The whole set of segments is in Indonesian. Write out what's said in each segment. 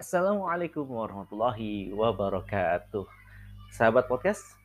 Assalamualaikum warahmatullahi wabarakatuh. Sahabat podcast,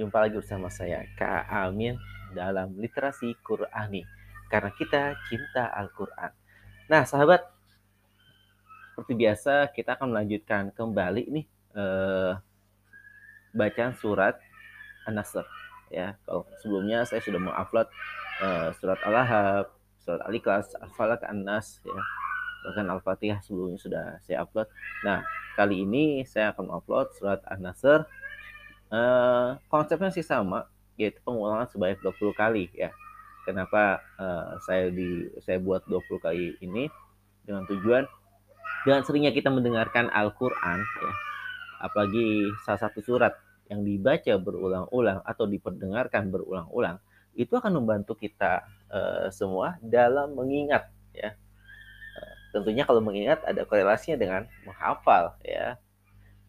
jumpa lagi bersama saya Kak Amin dalam literasi Qurani karena kita cinta Al-Qur'an. Nah, sahabat, seperti biasa kita akan melanjutkan kembali nih eh, bacaan surat An-Nasr ya. Kalau sebelumnya saya sudah mengupload eh, surat Al-Ahab, surat Al-Ikhlas, Al-Falaq, An-Nas ya bahkan Al-Fatihah sebelumnya sudah saya upload. Nah, kali ini saya akan upload surat An-Nasr. Uh, konsepnya sih sama, yaitu pengulangan sebanyak 20 kali ya. Kenapa uh, saya di saya buat 20 kali ini dengan tujuan dengan seringnya kita mendengarkan Al-Qur'an ya. Apalagi salah satu surat yang dibaca berulang-ulang atau diperdengarkan berulang-ulang itu akan membantu kita uh, semua dalam mengingat ya tentunya kalau mengingat ada korelasinya dengan menghafal ya.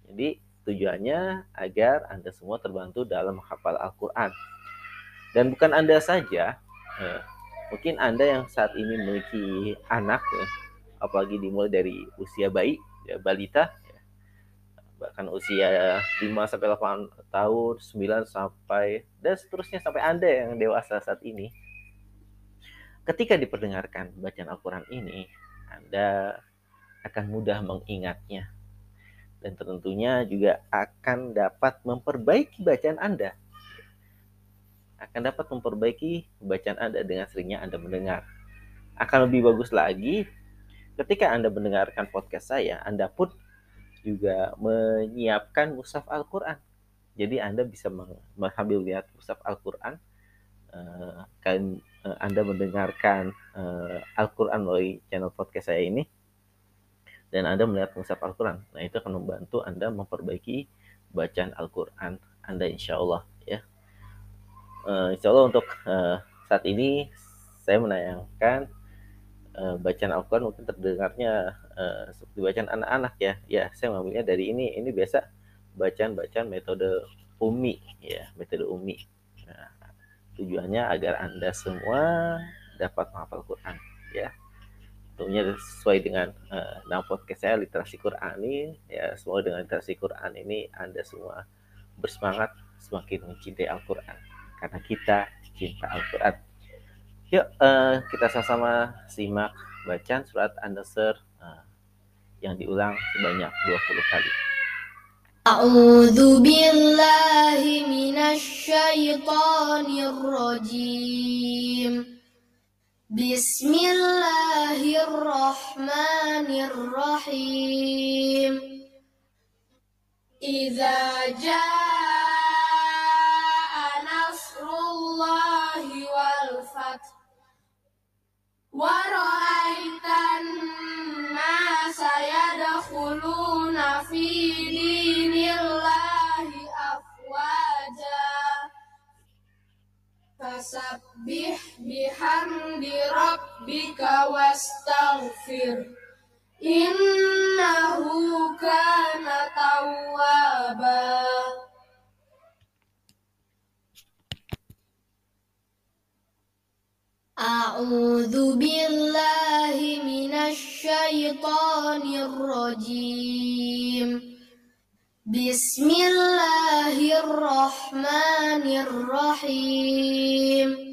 Jadi tujuannya agar Anda semua terbantu dalam menghafal Al-Quran. Dan bukan Anda saja, ya, mungkin Anda yang saat ini memiliki anak, ya, apalagi dimulai dari usia bayi, ya, balita, ya, bahkan usia 5 sampai 8 tahun, 9 sampai dan seterusnya sampai Anda yang dewasa saat ini. Ketika diperdengarkan bacaan Al-Quran ini, anda akan mudah mengingatnya. Dan tentunya juga akan dapat memperbaiki bacaan Anda. Akan dapat memperbaiki bacaan Anda dengan seringnya Anda mendengar. Akan lebih bagus lagi ketika Anda mendengarkan podcast saya, Anda pun juga menyiapkan mushaf Al-Quran. Jadi Anda bisa mengambil lihat mushaf Al-Quran, eh, kan uh, Anda mendengarkan uh, Al-Quran melalui channel podcast saya ini dan Anda melihat mushaf Al-Quran. Nah, itu akan membantu Anda memperbaiki bacaan Al-Quran Anda insya Allah ya. Uh, insya Allah untuk uh, saat ini saya menayangkan uh, bacaan Al-Quran mungkin terdengarnya uh, seperti bacaan anak-anak ya. Ya, saya mengambilnya dari ini. Ini biasa bacaan-bacaan metode umi ya, metode umi. Tujuannya agar Anda semua dapat menghafal Quran ya. Tentunya sesuai dengan uh, nama podcast saya literasi Quran ini ya semua dengan literasi Quran ini Anda semua bersemangat semakin mencintai Al-Qur'an karena kita cinta Al-Qur'an. Yuk uh, kita sama-sama simak bacaan surat An-Nasr uh, yang diulang sebanyak 20 kali. أعوذ بالله من الشيطان الرجيم. بسم الله الرحمن الرحيم. إذا جاء نصر الله والفتح ورأيت الناس يدخلون في rabbika wastaghfir. Innahu kana tawwaba. A'udzu billahi minasy syaithanir rajim. Bismillahirrahmanirrahim.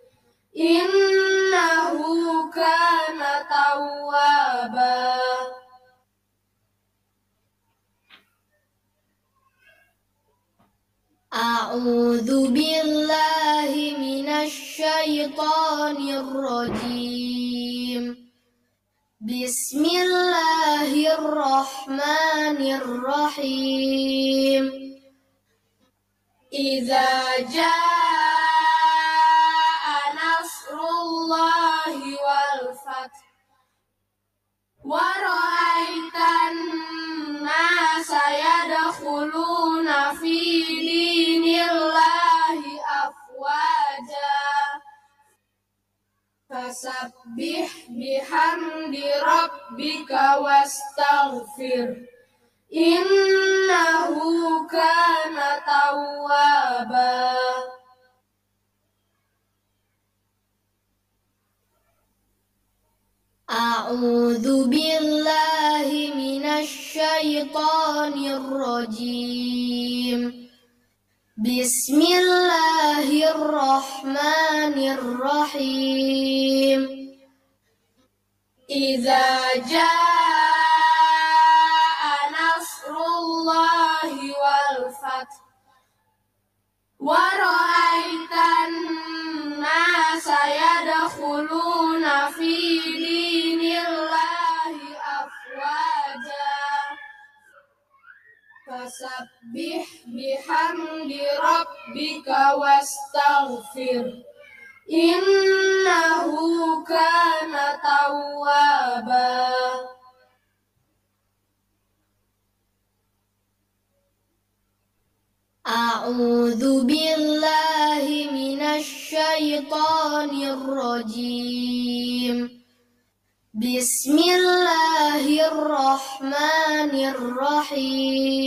إنه كان توابا. أعوذ بالله من الشيطان الرجيم. بسم الله الرحمن الرحيم. إذا جاء yadkhuluna fi dinillahi afwaja fasabbih bihamdi rabbika wastaghfir innahu kana tawwaba أعوذ بالله من الشيطان الرجيم. بسم الله الرحمن الرحيم. إذا جاء ربك واستغفر إنه كان توابا أعوذ بالله من الشيطان الرجيم بسم الله الرحمن الرحيم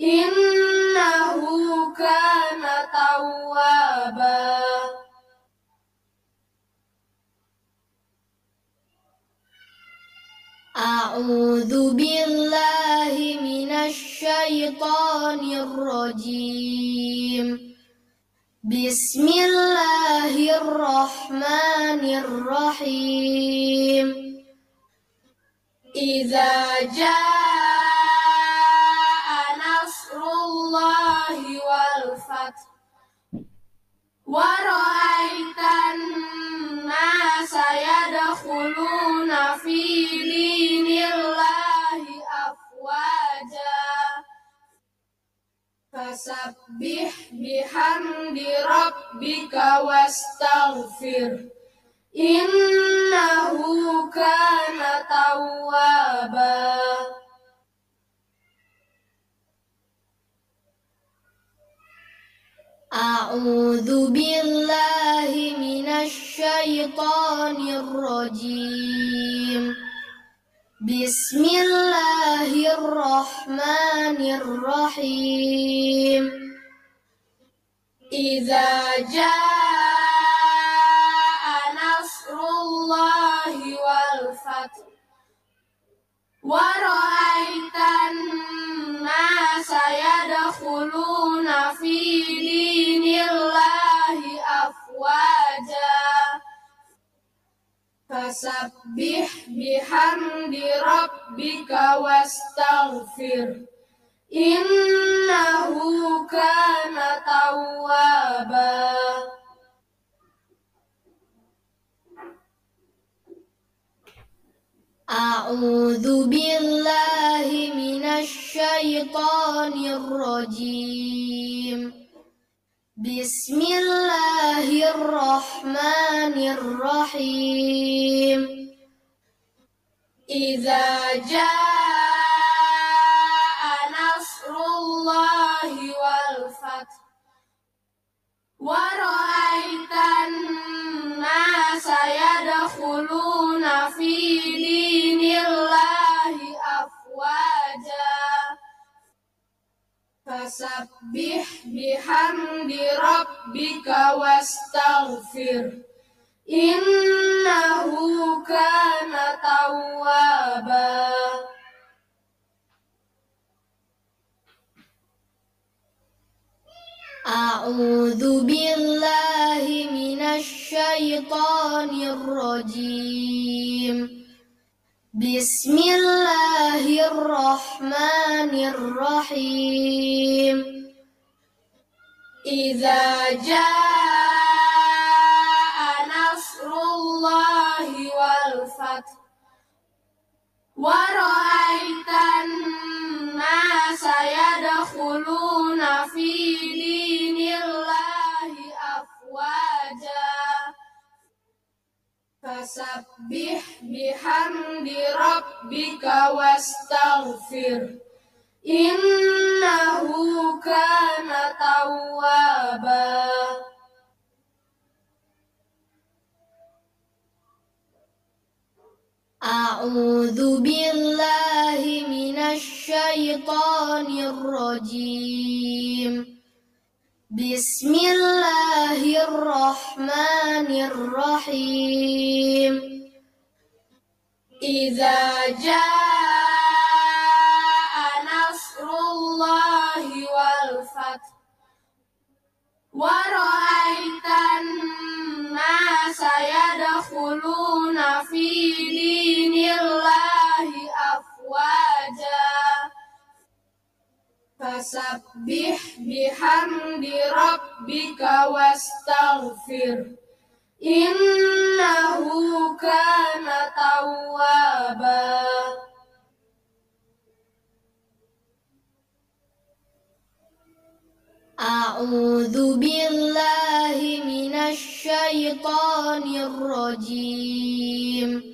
إنه كان توابا. أعوذ بالله من الشيطان الرجيم. بسم الله الرحمن الرحيم. إذا جاء ورأيت الناس يدخلون في دين الله أفواجا فسبح بحمد ربك واستغفر إنه كان توابا أعوذ بالله من الشيطان الرجيم. بسم الله الرحمن الرحيم. إذا جاء نصر الله والفتح. Waraitan nasa yadkhuluna fi dinillahi afwaja Fasabbih bihamdi rabbika wastaghfir Innahu kana tawwaba أعوذ بالله من الشيطان الرجيم. بسم الله الرحمن الرحيم. إذا جاء نصر الله والفتح ورأيت الناس يدخلون في Fasabbih bihamdi rabbika wastaghfir. Innahu kana tawwaba. A'udzu billahi minasy syaithanir rajim Bismillahirrahmanirrahim. Iza jaa nasrullahi wal fath wa ra'aitan nasa yadkhuluna fi Fasabbih bihamdi rabbika wastaghfir Innahu kana tawwaba A'udzu billahi minasy syaithanir rajim Bismillahirrahmanirrahim. Iza jaa nasrullahi wal fath. Wa ra'aitan ma sayadkhuluna fi dinillah. Fasabbih bihamdi rabbika wastaghfir. Innahu kana tawwaba. A'udzu billahi minasy syaithanir rajim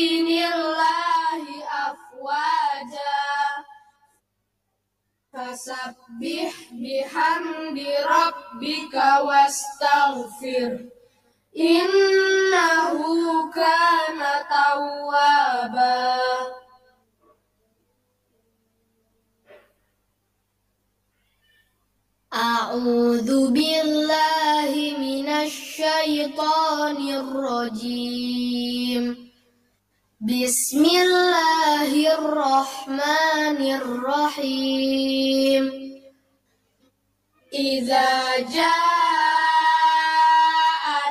Fasabbih bihamdi rabbika wastaghfir. Innahu kana tawwaba. A'udzu billahi minasy syaithanir rajim Bismillahirrahmanirrahim. Iza jaa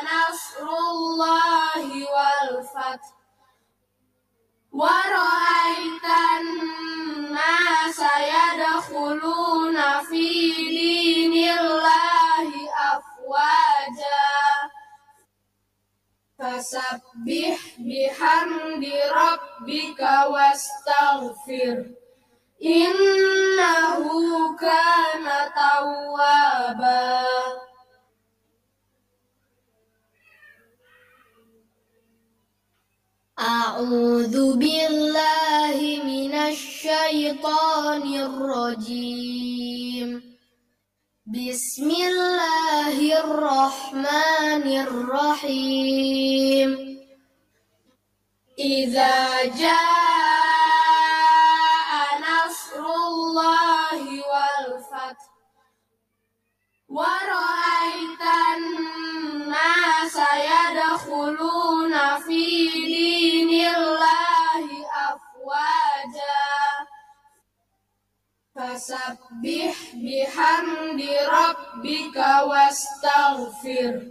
nasrullahi wal fath wa ra'aitan ma sayadkhuluna fi dinillah Fasabbih bihamdi rabbika wastaghfir Innahu kana tawwaba A'udzu billahi minasy syaithanir rajim بسم الله الرحمن الرحيم إذا جاء نصر الله والفتح Fasabbih bihamdi rabbika wastaghfir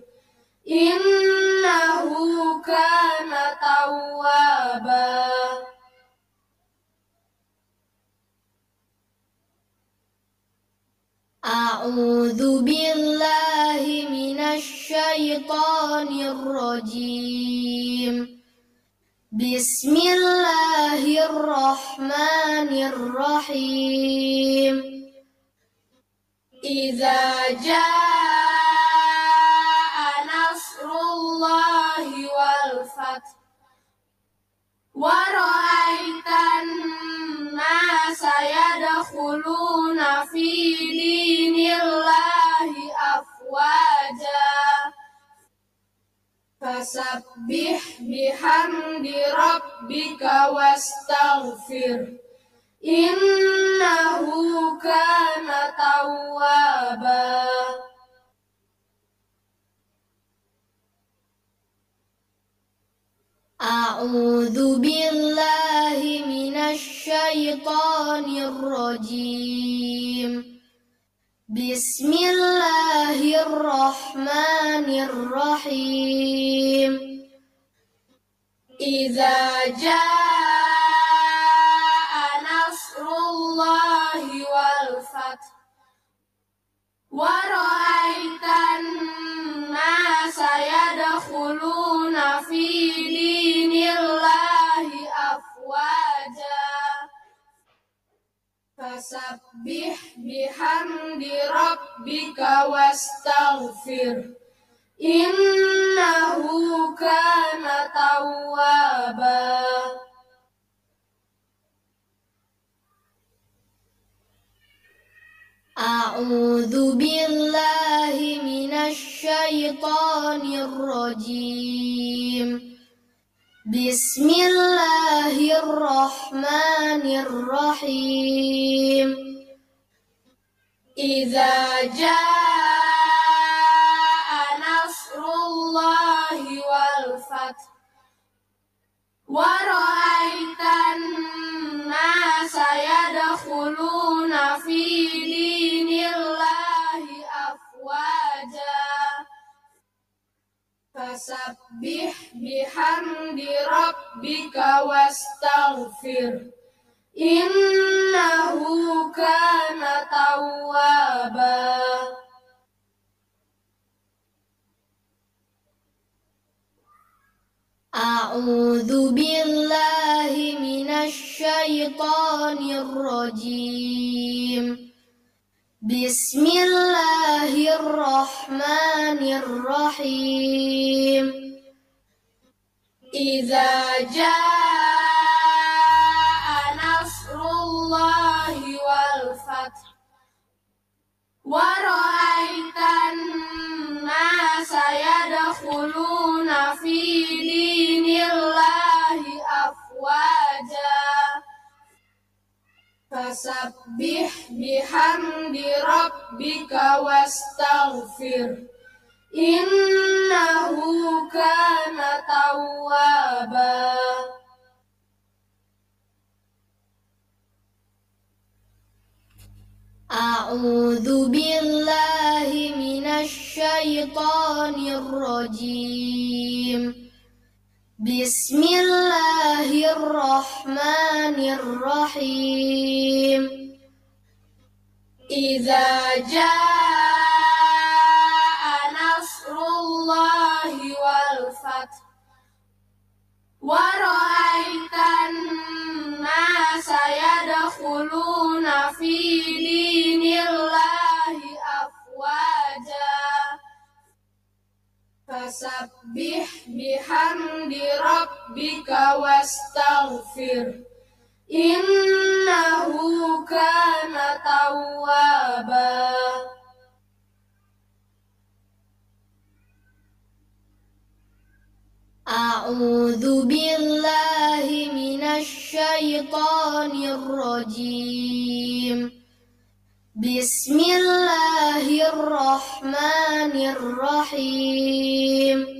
Innahu kana tawwaba A'udzu billahi minasy syaithanir rajim Bismillahirrahmanirrahim. Idza jaa nasrullahi wal fath wa ra'aitan nasa yadkhuluna fi dinillahi afwaja Fasabbih bihamdi rabbika wastaghfir. Innahu kana tawwaba. A'udzu billahi minasy syaithanir rajim Bismillahirrahmanirrahim. Idza jaa nasrullahi wal fath wa ra'aitan nasa yadkhuluna fi Fasabbih bihamdi rabbika wastaghfir. Innahu kana tawwaba. A'udzu billahi minasy syaithanir rajim. Bismillahirrahmanirrahim. Iza jaa nasrullahi wal fath Wa ra'aitan nasa yadkhuluna fi din. Fasabbih bihamdi rabbika wastaghfir. Innahu kana tawwaba. A'udzu billahi minasy syaithanir rajim Bismillahirrahmanirrahim. Idza jaa nasrullahi wal fath wa ra'aitan nasa yadkhuluna fi dinillah Fasabbih bihamdi rabbika wastaghfir. Innahu kana tawwaba. A'udzu billahi minasy syaithanir rajim Bismillahirrahmanirrahim. Iza jaa nasrullahi wal fath Wa ra'aitan nasa yadkhuluna fi فسبح بحمد ربك واستغفر إنه كان توابا أعوذ بالله من الشيطان الرجيم بسم الله الرحمن الرحيم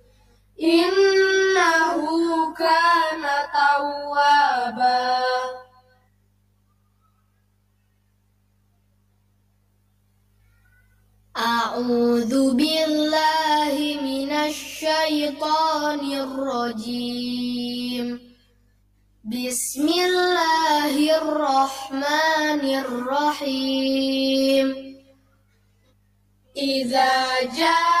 إنه كان توابا. أعوذ بالله من الشيطان الرجيم. بسم الله الرحمن الرحيم. إذا جاء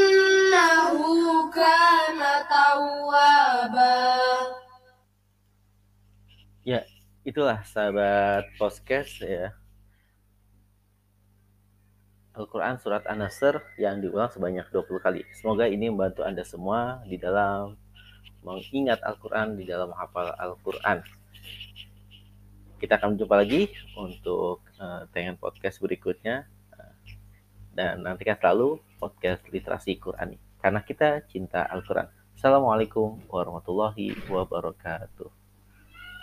itulah sahabat podcast ya. Al-Quran Surat An-Nasr yang diulang sebanyak 20 kali. Semoga ini membantu Anda semua di dalam mengingat Al-Quran, di dalam hafal Al-Quran. Kita akan jumpa lagi untuk uh, tayangan podcast berikutnya. Dan nantikan selalu podcast literasi Qurani. Karena kita cinta Al-Quran. Assalamualaikum warahmatullahi wabarakatuh.